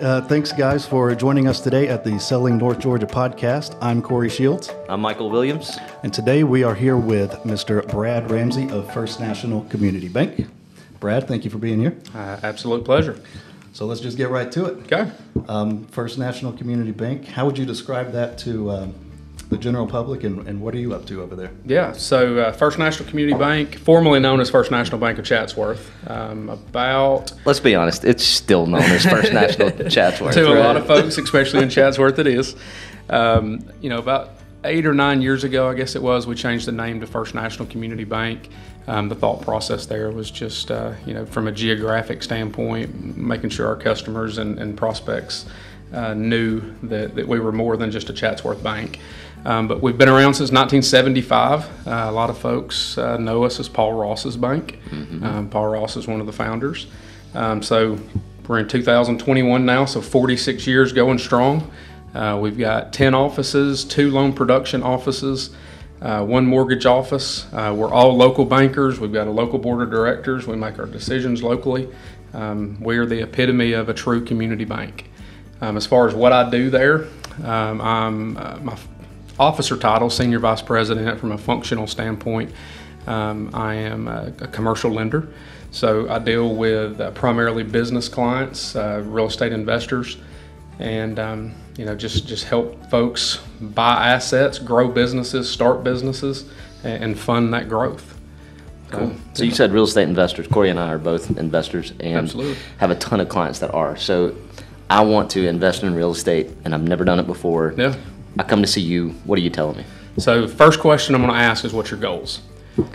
Uh, thanks, guys, for joining us today at the Selling North Georgia podcast. I'm Corey Shields, I'm Michael Williams. and today we are here with Mr. Brad Ramsey of First National Community Bank. Brad, thank you for being here. Uh, absolute pleasure. So let's just get right to it. Okay. Um, First National Community Bank, how would you describe that to um, the general public, and, and what are you up to over there? Yeah. So uh, First National Community Bank, formerly known as First National Bank of Chatsworth, um, about Let's be honest, it's still known as First National Chatsworth. to a lot of folks, especially in Chatsworth, it is. Um, you know, about eight or nine years ago, I guess it was, we changed the name to First National Community Bank. Um, the thought process there was just, uh, you know, from a geographic standpoint, making sure our customers and, and prospects uh, knew that, that we were more than just a Chatsworth bank. Um, but we've been around since 1975. Uh, a lot of folks uh, know us as Paul Ross's bank. Um, Paul Ross is one of the founders. Um, so we're in 2021 now, so 46 years going strong. Uh, we've got 10 offices, two loan production offices, uh, one mortgage office. Uh, we're all local bankers. We've got a local board of directors. We make our decisions locally. Um, we're the epitome of a true community bank. Um, as far as what I do there, um, I'm uh, my officer title, senior vice president, from a functional standpoint. Um, I am a, a commercial lender, so I deal with uh, primarily business clients, uh, real estate investors, and um, you know just just help folks buy assets, grow businesses, start businesses, and, and fund that growth. Cool. So you said real estate investors. Corey and I are both investors and Absolutely. have a ton of clients that are. So I want to invest in real estate and I've never done it before. Yeah. I come to see you. What are you telling me? So first question I'm going to ask is what's your goals?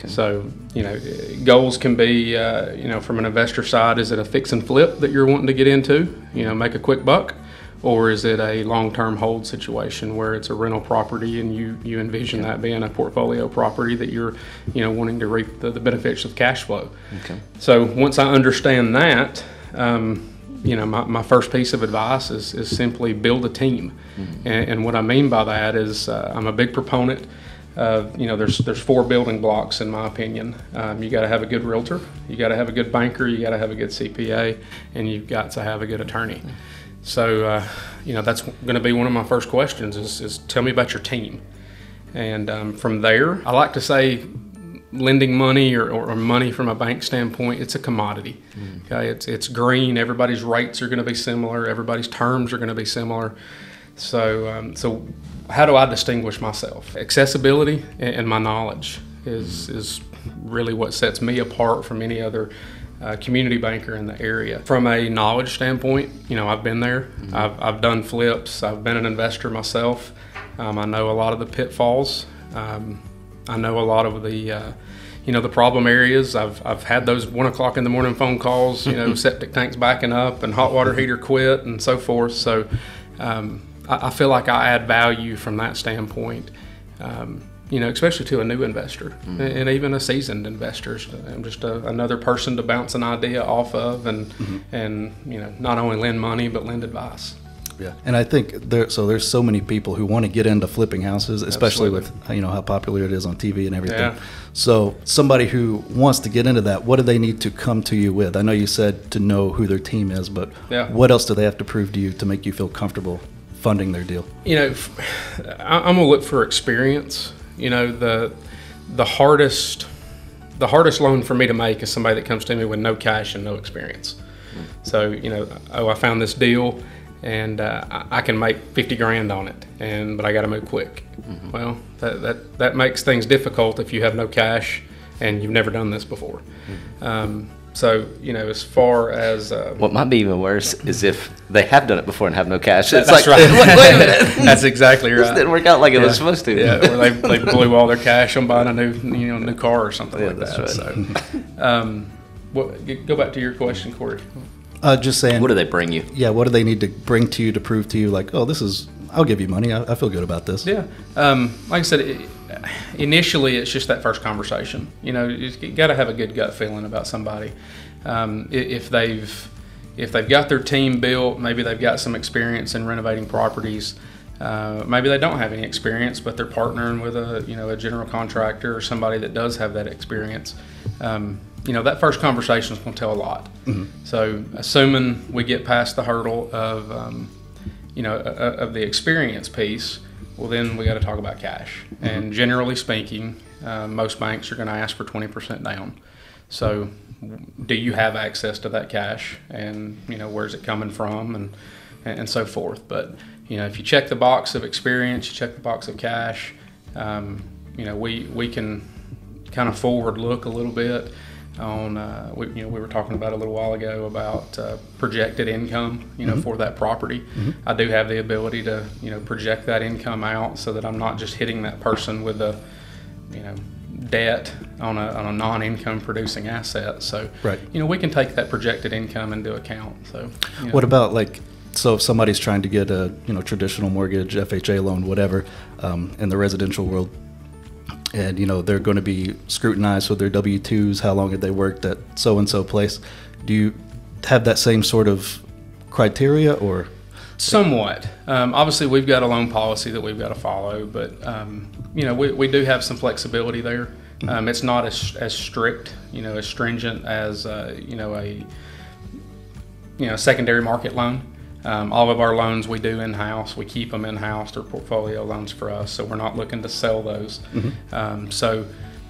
So you know, goals can be uh, you know from an investor side, is it a fix and flip that you're wanting to get into? You know, make a quick buck, or is it a long-term hold situation where it's a rental property and you you envision that being a portfolio property that you're you know wanting to reap the, the benefits of cash flow. Okay. So once I understand that, um, you know, my, my first piece of advice is, is simply build a team. And, and what I mean by that is uh, I'm a big proponent of, you know, there's, there's four building blocks in my opinion. Um, you got to have a good realtor, you got to have a good banker, you got to have a good CPA, and you've got to have a good attorney. So, uh, you know, that's going to be one of my first questions is, is tell me about your team. And um, from there, I like to say lending money or, or, money from a bank standpoint, it's a commodity. Okay, it's it's green. Everybody's rates are going to be similar. Everybody's terms are going to be similar. So um, so how do I distinguish myself? Accessibility and, and my knowledge is is really what sets me apart from any other. Uh, community banker in the area. From a knowledge standpoint, you know, I've been there. I've, I've done flips. I've been an investor myself. Um, I know a lot of the pitfalls. Um, I know a lot of the, uh, you know, the problem areas. I've, I've had those one o'clock in the morning phone calls, you know, septic tanks backing up and hot water heater quit and so forth. So um, I, I feel like I add value from that standpoint, um, you know, especially to a new investor and, and even a seasoned investor. I'm just a, another person to bounce an idea off of and, and, you know, not only lend money, but lend advice. Yeah, and I think there. So there's so many people who want to get into flipping houses, especially with you know how popular it is on TV and everything. Yeah. So somebody who wants to get into that, what do they need to come to you with? I know you said to know who their team is, but Yeah. what else do they have to prove to you to make you feel comfortable funding their deal? you know, I'm gonna look for experience. You know, the the hardest the hardest loan for me to make is somebody that comes to me with no cash and no experience. Mm. So you know, oh, I found this deal, and uh, I can make fifty grand on it, and but I got to move quick. Well, that, that that makes things difficult if you have no cash and you've never done this before. Um, so you know, as far as uh, What might be even worse is if they have done it before and have no cash. It's that's like, right. wait, a minute. that's exactly right. This didn't work out like it was supposed to. Yeah, or they, they blew all their cash on buying a new you know new car or something Yeah, like that's that. right. So, um, what, go back to your question, Corey. Uh, just saying. What do they bring you? yeah, what do they need to bring to you to prove to you, like, oh, this is, I'll give you money. I, I feel good about this. Yeah, um, like I said, it, initially it's just that first conversation. You know, you got to have a good gut feeling about somebody. Um, if they've if they've got their team built, maybe they've got some experience in renovating properties. Uh, maybe they don't have any experience, but they're partnering with a you know a general contractor or somebody that does have that experience. Um, you know that first conversation is going to tell a lot. So assuming we get past the hurdle of um, you know uh, of the experience piece, well then we got to talk about cash. And generally speaking, uh, most banks are going to ask for twenty percent down. So do you have access to that cash and you know where's it coming from and and so forth but you know if you check the box of experience you check the box of cash um, you know we we can kind of forward look a little bit on uh, we, you know we were talking about a little while ago about uh, projected income you know for that property. I do have the ability to you know project that income out so that I'm not just hitting that person with a you know debt on a, on a non-income producing asset. So Right. you know we can take that projected income into account so you know, What about like, so if somebody's trying to get a you know traditional mortgage, FHA loan, whatever, um, in the residential world, and you know they're going to be scrutinized with their W twos, how long had they worked at so and so place? Do you have that same sort of criteria, or Somewhat. Um, obviously, we've got a loan policy that we've got to follow, but um, you know, we, we do have some flexibility there. Um, it's not as, as strict, you know, as stringent as uh, you know a you know secondary market loan. Um, all of our loans we do in house. We keep them in house. They're portfolio loans for us, so we're not looking to sell those. Um, so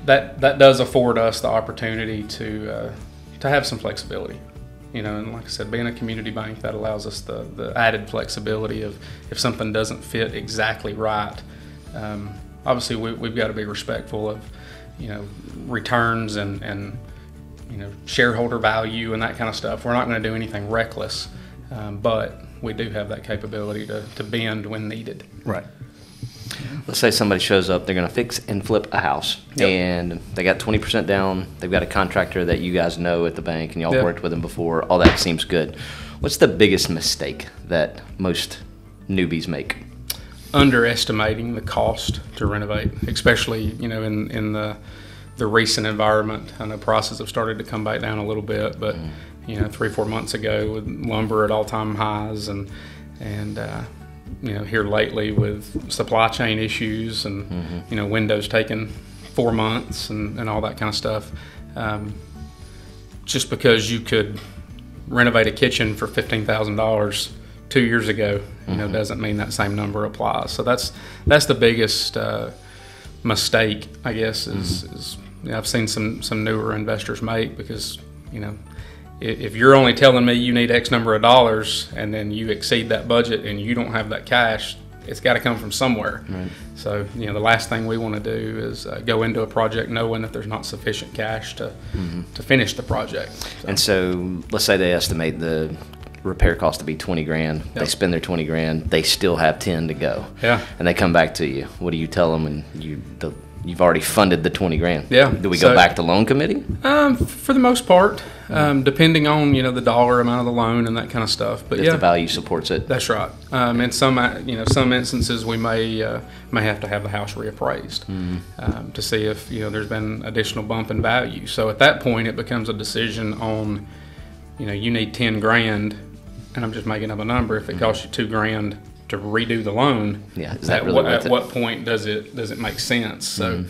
that that does afford us the opportunity to uh, to have some flexibility you know, and like I said, being a community bank, that allows us the, the added flexibility of if something doesn't fit exactly right. Um, obviously, we, we've got to be respectful of, you know, returns and, and, you know, shareholder value and that kind of stuff. We're not going to do anything reckless, um, but we do have that capability to, to bend when needed. right? Let's say somebody shows up, they're gonna fix and flip a house, Yep. and they got twenty percent down. They've got a contractor that you guys know at the bank, and y'all Yep. worked with them before. All that seems good. What's the biggest mistake that most newbies make? underestimating the cost to renovate, especially you know in in the the recent environment. I know prices have started to come back down a little bit, but mm. You know three four months ago with lumber at all time highs and and uh, you know here lately with supply chain issues and you know windows taking four months and, and all that kind of stuff. Um, just because you could renovate a kitchen for fifteen thousand dollars two years ago, you know, doesn't mean that same number applies. So that's that's the biggest uh, mistake, I guess, is, is you know, I've seen some some newer investors make because you know. If you're only telling me you need X number of dollars and then you exceed that budget and you don't have that cash, it's got to come from somewhere. So, you know, the last thing we want to do is uh, go into a project knowing that there's not sufficient cash to to finish the project. So- And so, let's say they estimate the repair cost to be twenty grand. They spend their twenty grand. They still have ten to go. Yeah. And they come back to you. What do you tell them when you the, you've already funded the twenty grand? Yeah, Do we go so- back to loan committee? Um, for the most part, um, depending on you know the dollar amount of the loan and that kind of stuff. But If yeah, the value supports it. that's right. Um, in some uh, you know some instances, we may uh, may have to have the house reappraised um, to see if you know there's been additional bump in value. So at that point, it becomes a decision on you know you need ten grand, and I'm just making up a number. If it costs you two grand to redo the loan, Yeah, is that at really what, worth at it? what point does it does it make sense? So.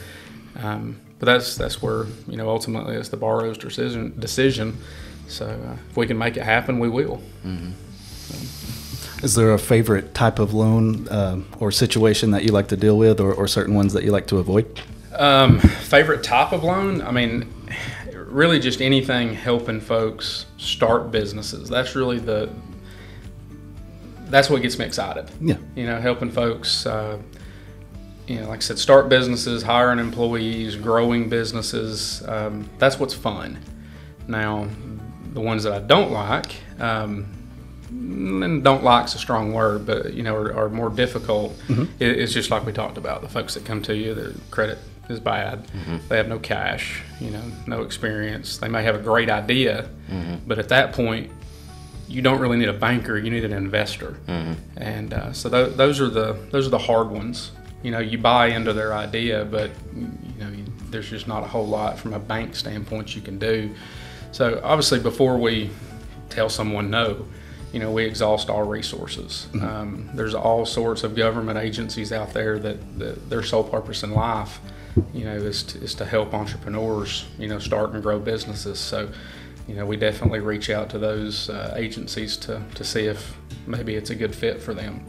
Um, but that's that's where you know ultimately it's the borrower's decision. Decision. So uh, if we can make it happen, we will. Is there a favorite type of loan um, or situation that you like to deal with, or, or certain ones that you like to avoid? Um, favorite type of loan? I mean, really just anything helping folks start businesses. That's really the. That's what gets me excited. Yeah. You know, helping folks. Uh, you know, like I said, start businesses, hiring employees, growing businesses. Um, that's what's fun. Now, the ones that I don't like, um, and don't like's a strong word, but you know, are, are more difficult. It, it's just like we talked about the folks that come to you, their credit is bad. They have no cash, you know, no experience. They may have a great idea, but at that point, you don't really need a banker. You need an investor, and uh, so th- those are the those are the hard ones. You know, you buy into their idea, but you know, you, there's just not a whole lot from a bank standpoint you can do. So obviously, before we tell someone no, you know, we exhaust all resources. Um, there's all sorts of government agencies out there that, that their sole purpose in life, you know, is to, is to help entrepreneurs, you know, start and grow businesses. So, you know, we definitely reach out to those uh, agencies to, to see if maybe it's a good fit for them.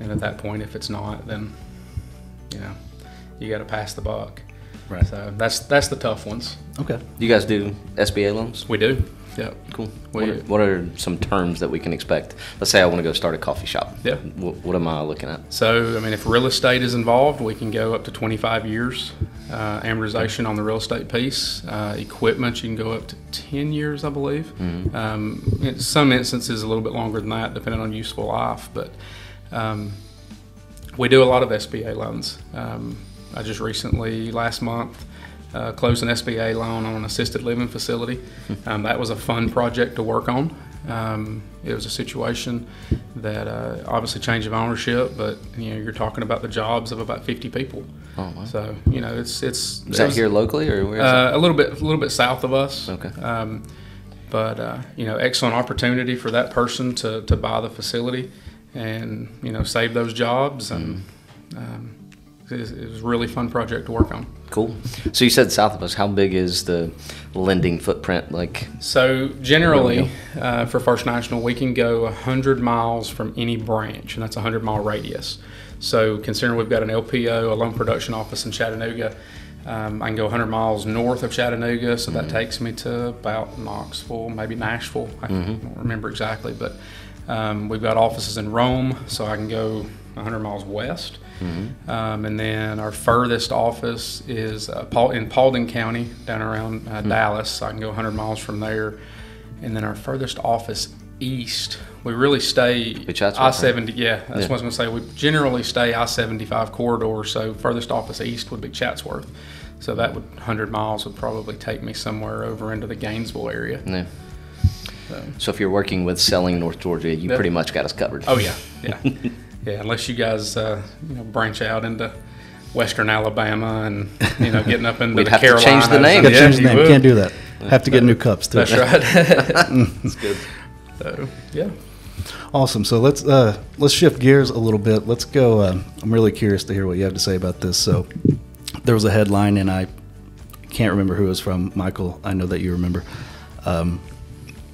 And at that point, if it's not, then, you know, you got to pass the buck. Right. So that's that's the tough ones. Okay. You guys do SBA loans? We do. Yeah. Cool. What are, what are some terms that we can expect? Let's say I want to go start a coffee shop. Yeah. What, what am I looking at? So, I mean, if real estate is involved, we can go up to 25 years uh, amortization on the real estate piece. Uh, equipment, you can go up to 10 years, I believe. Um, in some instances, a little bit longer than that, depending on useful life. But um, we do a lot of SBA loans. Um, I just recently, last month, uh, closed an SBA loan on an assisted living facility. Um, that was a fun project to work on. Um, it was a situation that uh, obviously change of ownership, but you know you're talking about the jobs of about 50 people. Oh, wow. So you know it's it's Is that here locally or where uh, a little bit a little bit south of us. Okay. Um, but uh, you know, excellent opportunity for that person to, to buy the facility and you know save those jobs and um, it, was, it was a really fun project to work on. Cool. So you said south of us. How big is the lending footprint? Like, So generally, uh, for First National, we can go 100 miles from any branch, and that's a 100 mile radius. So considering we've got an LPO, a loan production office in Chattanooga, um, I can go 100 miles north of Chattanooga, so that takes me to about Knoxville, maybe Nashville. I don't remember exactly, but um, we've got offices in Rome, so I can go 100 miles west. Um, and then our furthest office is uh, Paul, in Paulding County, down around uh, Dallas. So I can go 100 miles from there. And then our furthest office east, we really stay I 70. Yeah, that's Yeah. what I was going to say. We generally stay I 75 corridor. So furthest office east would be Chatsworth. So that would 100 miles would probably take me somewhere over into the Gainesville area. no. So. So if you're working with selling North Georgia, you pretty much got us covered. Oh yeah, yeah, yeah. Unless you guys, uh, you know, branch out into Western Alabama and you know, getting up into We'd the have to Carolinas. change the name. Got Yeah, change the you name. Can't do that. Have to get new cups too. That's right. That's good. so yeah, Awesome. So let's uh, let's shift gears a little bit. Let's go. Uh, I'm really curious to hear what you have to say about this. So there was a headline, and I can't remember who it was from. Michael, I know that you remember, um,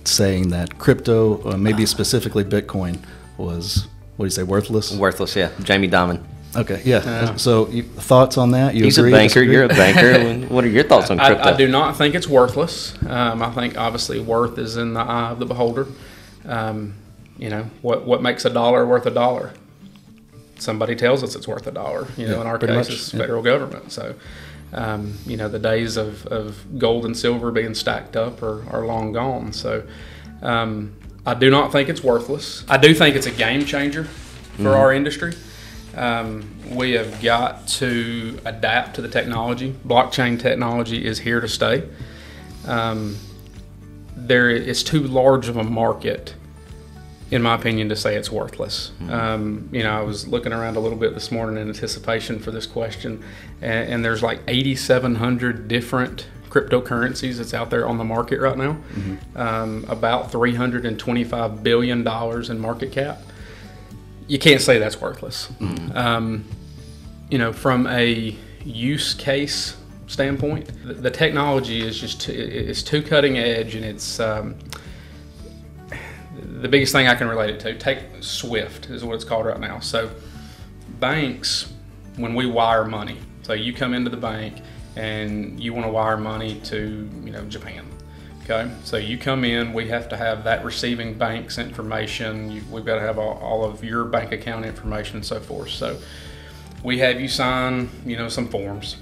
saying that crypto, uh, maybe specifically Bitcoin, was what do you say, worthless? Worthless, yeah. Jamie Dimon. Okay, yeah. Yeah. So you, thoughts on that? You He's agree, a banker. disagree? You're a banker. what are your thoughts on crypto? I, I do not think it's worthless. Um, I think obviously worth is in the eye of the beholder. Um, you know what what makes a dollar worth a dollar? Somebody tells us it's worth a dollar. You know, Yeah, in our case, much, it's yeah. federal government. So. Um, you know the days of, of gold and silver being stacked up are, are long gone. So um, I do not think it's worthless. I do think it's a game changer for our industry. Um, we have got to adapt to the technology. Blockchain technology is here to stay. Um, there, it's too large of a market, in my opinion, to say it's worthless. Um, you know, I was looking around a little bit this morning in anticipation for this question, and, and there's like 8,700 different cryptocurrencies that's out there on the market right now. Um, about 325 billion dollars in market cap. You can't say that's worthless. Um, you know, from a use case standpoint, the, the technology is just too, it's too cutting edge, and it's um, the biggest thing I can relate it to. Take SWIFT is what it's called right now. So banks, when we wire money, so you come into the bank and you want to wire money to you know Japan. Okay, so you come in, we have to have that receiving bank's information. You, we've got to have all, all of your bank account information and so forth. So we have you sign, you know, some forms.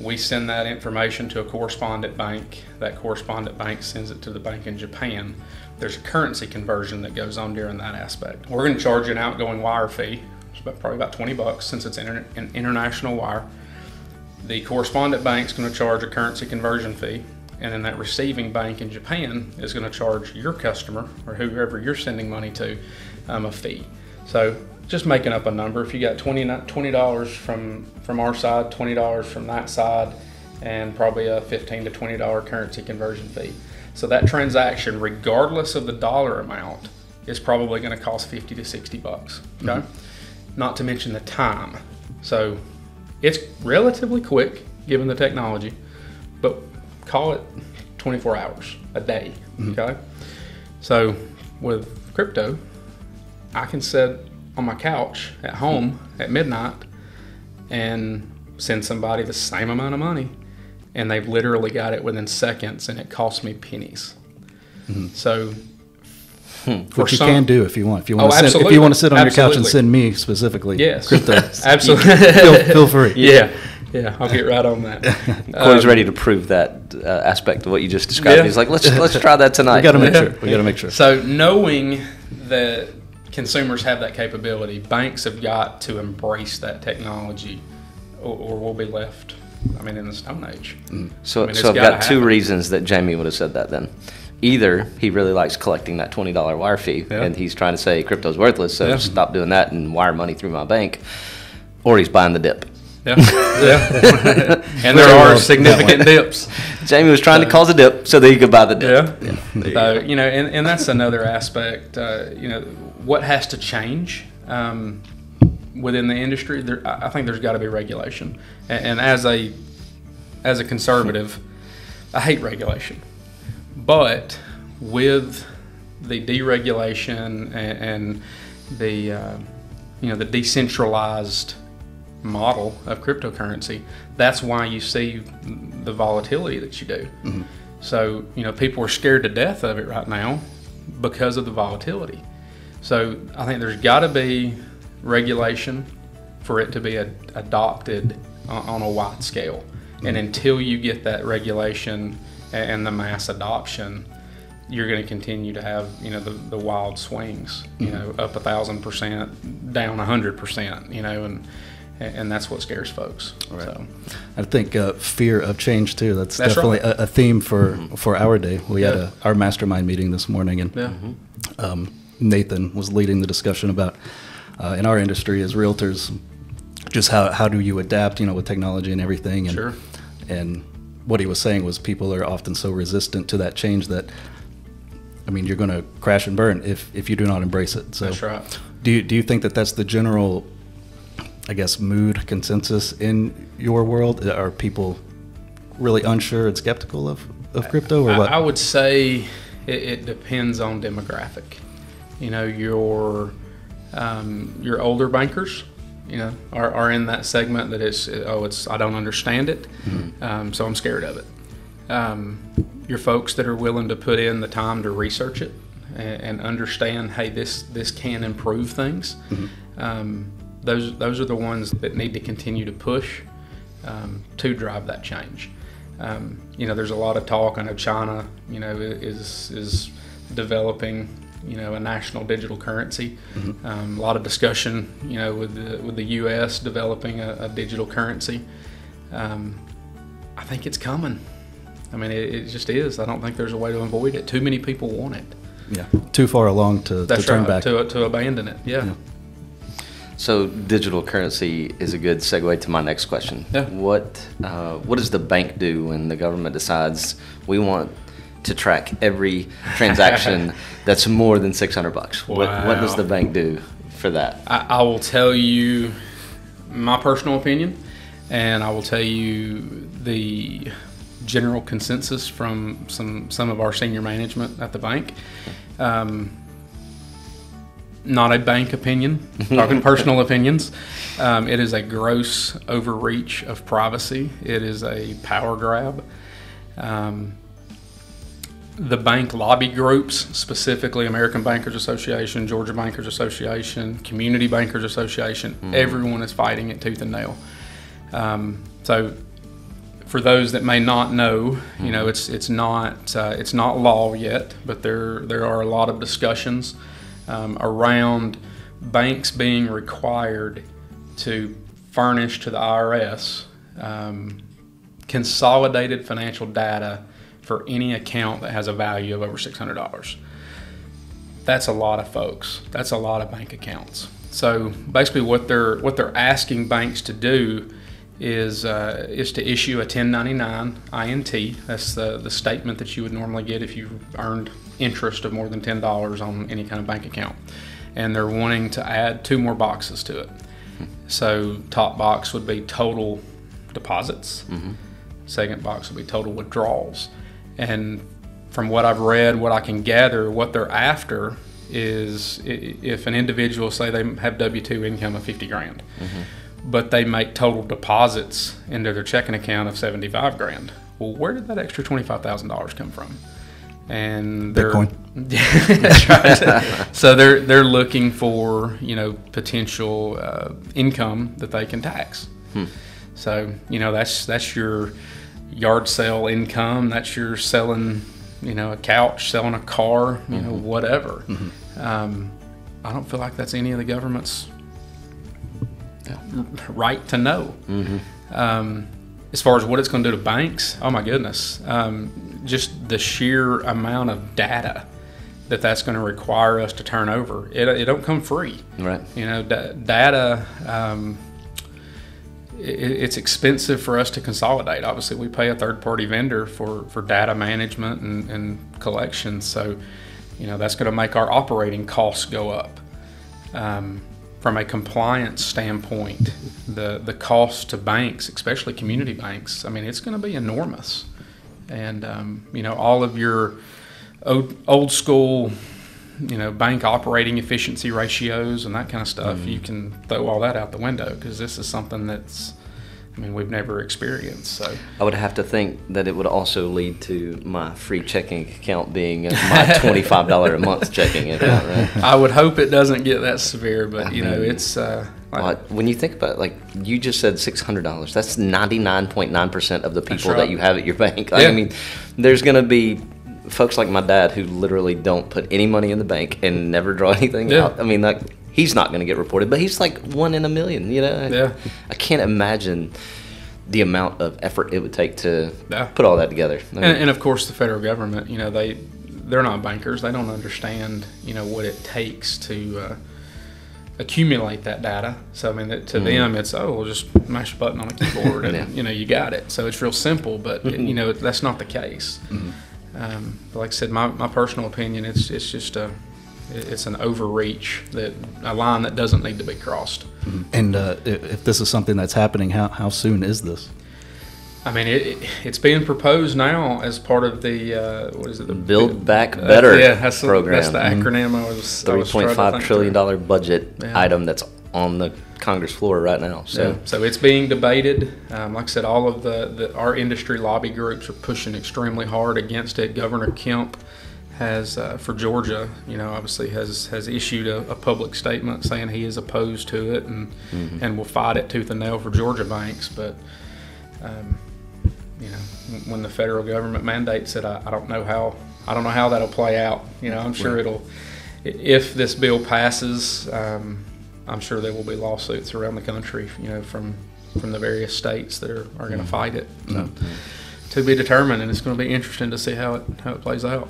We send that information to a correspondent bank. That correspondent bank sends it to the bank in Japan. There's a currency conversion that goes on during that aspect. We're going to charge an outgoing wire fee. It's about, probably about 20 bucks since it's an international wire. The correspondent bank's going to charge a currency conversion fee, and then that receiving bank in Japan is going to charge your customer or whoever you're sending money to um, a fee. So just making up a number. If you got 20 dollars from from our side, twenty dollars from that side, and probably a $15 to twenty dollar currency conversion fee. So that transaction, regardless of the dollar amount, is probably going to cost 50 to 60 bucks. Okay. Not to mention the time. So it's relatively quick given the technology, but call it 24 hours a day. Mm-hmm. Okay. So with crypto, I can sit on my couch at home mm-hmm. at midnight and send somebody the same amount of money and they've literally got it within seconds and it costs me pennies. Mm-hmm. So for Which you can do if you want. If you Oh, want to sit, if you want to sit on your couch and send me specifically Yes. crypto, Absolutely. feel, feel free. yeah. Yeah, I'll get right on that. Corey's Um, ready to prove that uh, aspect of what you just described. Yeah. He's like, let's let's try that tonight. We got to make sure. We got to make sure. So knowing that consumers have that capability, banks have got to embrace that technology, or, or we'll be left. I mean, in the Stone Age. So, I mean, so I've gotta got two happen. reasons that Jamie would have said that then. Either he really likes collecting that $20 wire fee Yeah. and he's trying to say crypto's worthless, so Yeah. stop doing that and wire money through my bank, or he's buying the dip. Yeah, yeah. and there are significant dips. Jamie was trying to cause a dip so that he could buy the dip. Yeah. So you know, and, and that's another aspect. Uh, you know, what has to change um, within the industry? There, I I think there's got to be regulation. And, and as a as a conservative, I hate regulation, but with the deregulation and, and the uh, you know the decentralized model of cryptocurrency, that's why you see the volatility that you do. So, you know, people are scared to death of it right now because of the volatility. So, I think there's got to be regulation for it to be ad- adopted on, a wide scale. And until you get that regulation and the mass adoption, you're going to continue to have, you know, the, the wild swings, you know, up a thousand percent, down a hundred percent, you know, and and that's what scares folks. So, I think uh, fear of change too. That's, That's definitely right. a, a theme for for our day. We had a, our mastermind meeting this morning, and yeah. um, Nathan was leading the discussion about uh, in our industry as realtors, just how how do you adapt, you know, with technology and everything. And, Sure. And what he was saying was people are often so resistant to that change that, I mean, you're going to crash and burn if if you do not embrace it. So That's right. Do you, do you think that that's the general, I guess, mood consensus in your world? Are people really unsure and skeptical of, of crypto or I, what? I would say it, it depends on demographic. You know, your um, your older bankers, you know, are, are in that segment that is oh, it's I don't understand it, um, so I'm scared of it. Um, your folks that are willing to put in the time to research it and, and understand, hey, this this can improve things. Um, those those are the ones that need to continue to push um, to drive that change. Um, you know, there's a lot of talk. I know China, you know, is is developing, you know, a national digital currency. Um, a lot of discussion, you know, with the with the U.S. developing a, a digital currency. Um, I think it's coming. I mean, it, it just is. I don't think there's a way to avoid it. Too many people want it. yeah, too far along to, to turn right. back. To to abandon it. Yeah. Yeah. So digital currency is a good segue to my next question. Yeah. What uh, what does the bank do when the government decides we want to track every transaction that's more than six hundred bucks? What, what does the bank do for that? I, I will tell you my personal opinion, and I will tell you the general consensus from some some of our senior management at the bank. Um, not a bank opinion, talking personal opinions. Um, it is a gross overreach of privacy. It is a power grab. Um, the bank lobby groups, specifically American Bankers Association, Georgia Bankers Association, Community Bankers Association, everyone is fighting it tooth and nail. Um, so, for those that may not know, you know, it's it's not uh, it's not law yet, but there there are a lot of discussions um, around banks being required to furnish to the IRS um, consolidated financial data for any account that has a value of over $600. That's a lot of folks. That's a lot of bank accounts. So basically what they're what they're asking banks to do is uh, is to issue a 1099 INT. That's the the statement that you would normally get if you earned interest of more than ten dollars on any kind of bank account. And they're wanting to add two more boxes to it. So top box would be total deposits. Second box would be total withdrawals. And from what I've read, what I can gather, what they're after is if an individual say they have W two income of fifty grand, but they make total deposits into their checking account of seventy five grand. Well, where did that extra twenty five thousand dollars come from? And they're Bitcoin. So they're they're looking for you know potential uh, income that they can tax. So you know that's that's your yard sale income. That's your selling you know a couch, selling a car, you know whatever. Um, I don't feel like that's any of the government's right to know. Um, as far as what it's going to do to banks, oh my goodness, um, just the sheer amount of data that that's going to require us to turn over. It, it don't come free. Right. You know, da- data. Um, it's expensive for us to consolidate. Obviously, we pay a third-party vendor for, for data management and, and collection. So, you know, that's going to make our operating costs go up. Um, from a compliance standpoint, the the cost to banks, especially community banks, I mean, it's going to be enormous. And um, you know, all of your old, old school, you know, bank operating efficiency ratios and that kind of stuff, you can throw all that out the window because this is something that's, I mean, we've never experienced. So. I would have to think that it would also lead to my free checking account being my twenty-five dollar a month checking account. Right. I would hope it doesn't get that severe, but you know, it's uh, like, Well, when you think about it, like you just said, six hundred dollars. That's ninety-nine point nine percent of the people that you have at your bank. Yeah. I mean, there's gonna be folks like my dad who literally don't put any money in the bank and never draw anything Yeah. out. I mean, like he's not gonna get reported, but he's like one in a million. You know? Yeah. I can't imagine the amount of effort it would take to Yeah. put all that together. I mean, and, and of course the federal government, you know, they they're not bankers. They don't understand, you know, what it takes to uh, accumulate that data. So I mean, to mm-hmm. them, it's oh, we'll just mash a button on a keyboard and Yeah. you know you got it. So it's real simple, but it, you know that's not the case. Mm-hmm. Um, but like I said, my, my personal opinion, it's it's just a it's an overreach that a line that doesn't need to be crossed. And uh, if this is something that's happening, how, how soon is this? I mean, it, it, it's being proposed now as part of the uh, what is it? The Build Back Uh, Better yeah, that's the, program. that's the acronym I was. I Three was trying point to five think trillion through. dollar budget Yeah. item that's on the Congress floor right now. So. So, so it's being debated. Um, like I said, all of the, the our industry lobby groups are pushing extremely hard against it. Governor Kemp has uh, for Georgia, you know, obviously has has issued a, a public statement saying he is opposed to it and and will fight it tooth and nail for Georgia banks. But um, you know, when the federal government mandates it, I, I don't know how I don't know how that'll play out. You know, I'm sure it'll if this bill passes. Um, I'm sure there will be lawsuits around the country, you know, from from the various states that are, are going to mm. fight it. So, to be determined, and it's going to be interesting to see how it how it plays out.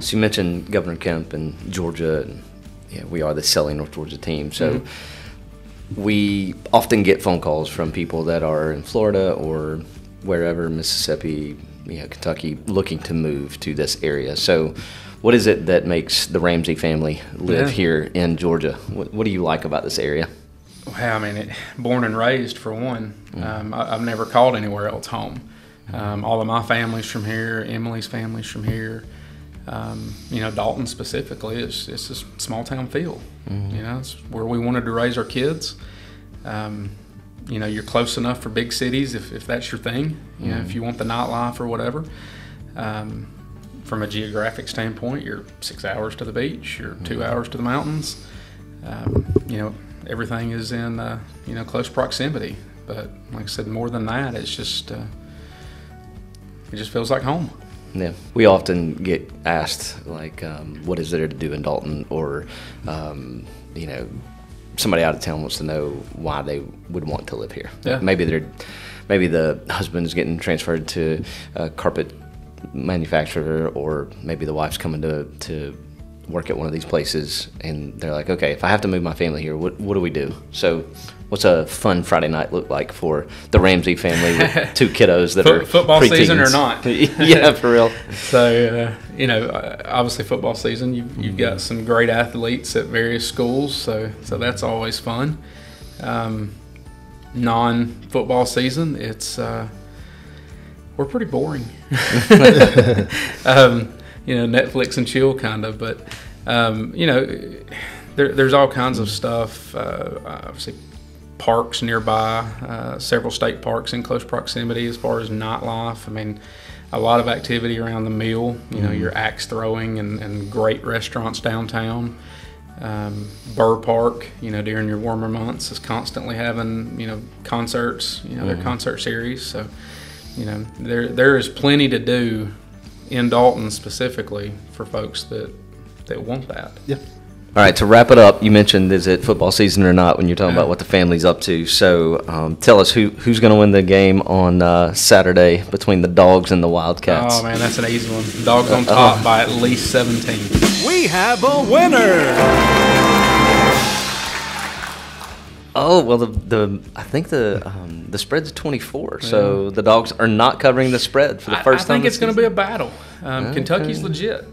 So you mentioned Governor Kemp and Georgia. And, yeah, we are the selling North Georgia team. So mm-hmm. we often get phone calls from people that are in Florida or wherever, Mississippi, you know, Kentucky, looking to move to this area. So what is it that makes the Ramsey family live Yeah. here in Georgia? What, what do you like about this area? Well, I mean, it, born and raised for one. Um, I, I've never called anywhere else home. Um, all of my family's from here. Emily's family's from here. Um, you know, Dalton specifically is it's a small town feel. You know, it's where we wanted to raise our kids. Um, you know, you're close enough for big cities if, if that's your thing. You know, if you want the nightlife or whatever. Um, from a geographic standpoint, you're six hours to the beach. You're two hours to the mountains. Um, you know, everything is in uh, you know close proximity. But like I said, more than that, it's just uh, it just feels like home. Yeah, we often get asked like, um, "What is there to do in Dalton?" Or, um, you know, somebody out of town wants to know why they would want to live here. Yeah. Maybe they're, maybe the husband's getting transferred to a carpet manufacturer, or maybe the wife's coming to to work at one of these places, and they're like, "Okay, if I have to move my family here, what what do we do?" So, what's a fun Friday night look like for the Ramsey family with two kiddos that Foot- are football season or not? yeah, for real. So, uh, you know, uh, obviously football season, you've, you've got some great athletes at various schools, so so that's always fun. Um, non-football season, it's uh, we're pretty boring. um, you know, Netflix and chill kind of, but um, you know, there, there's all kinds of stuff. Uh, obviously, parks nearby, uh, several state parks in close proximity as far as nightlife. I mean, a lot of activity around the meal. You know, your axe throwing and, and great restaurants downtown. Um, Burr Park, you know, during your warmer months is constantly having, you know, concerts, you know, their concert series. So, you know, there there is plenty to do in Dalton specifically for folks that that want that. Yeah. All right, to wrap it up, you mentioned is it football season or not when you're talking about what the family's up to. So um, tell us who who's going to win the game on uh, Saturday between the Dogs and the Wildcats. Oh man, that's an easy one. Dogs on top by at least 17. We have a winner. Oh well, the the I think the um, the spread's 24, so the Dogs are not covering the spread for the first I time. I think this it's going to be a battle. Um, Kentucky's legit,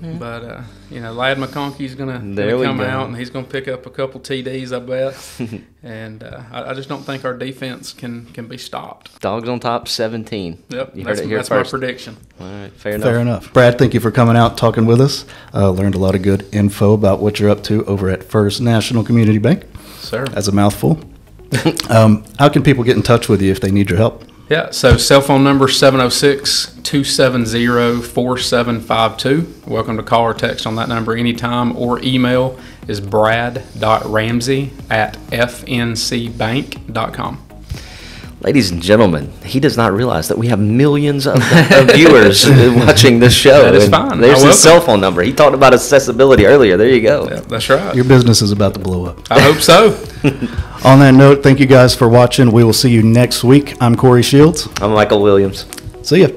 but uh, you know, Ladd McConkey's going to come go. out and he's going to pick up a couple TDs, I bet. and uh, I, I just don't think our defense can can be stopped. Dogs on top, 17. Yep, you heard that's, it here that's first. my prediction. All right, fair enough. Fair enough. Brad, thank you for coming out talking with us. Uh, learned a lot of good info about what you're up to over at First National Community Bank. Sir. That's a mouthful. um, how can people get in touch with you if they need your help? Yeah, so cell phone number 706 270 4752. Welcome to call or text on that number anytime, or email is brad.ramsey at fncbank.com. Ladies and gentlemen, he does not realize that we have millions of, of viewers watching this show. That is fine. There's I his cell phone number. He talked about accessibility earlier. There you go. Yeah, that's right. Your business is about to blow up. I hope so. On that note, thank you guys for watching. We will see you next week. I'm Corey Shields. I'm Michael Williams. See ya.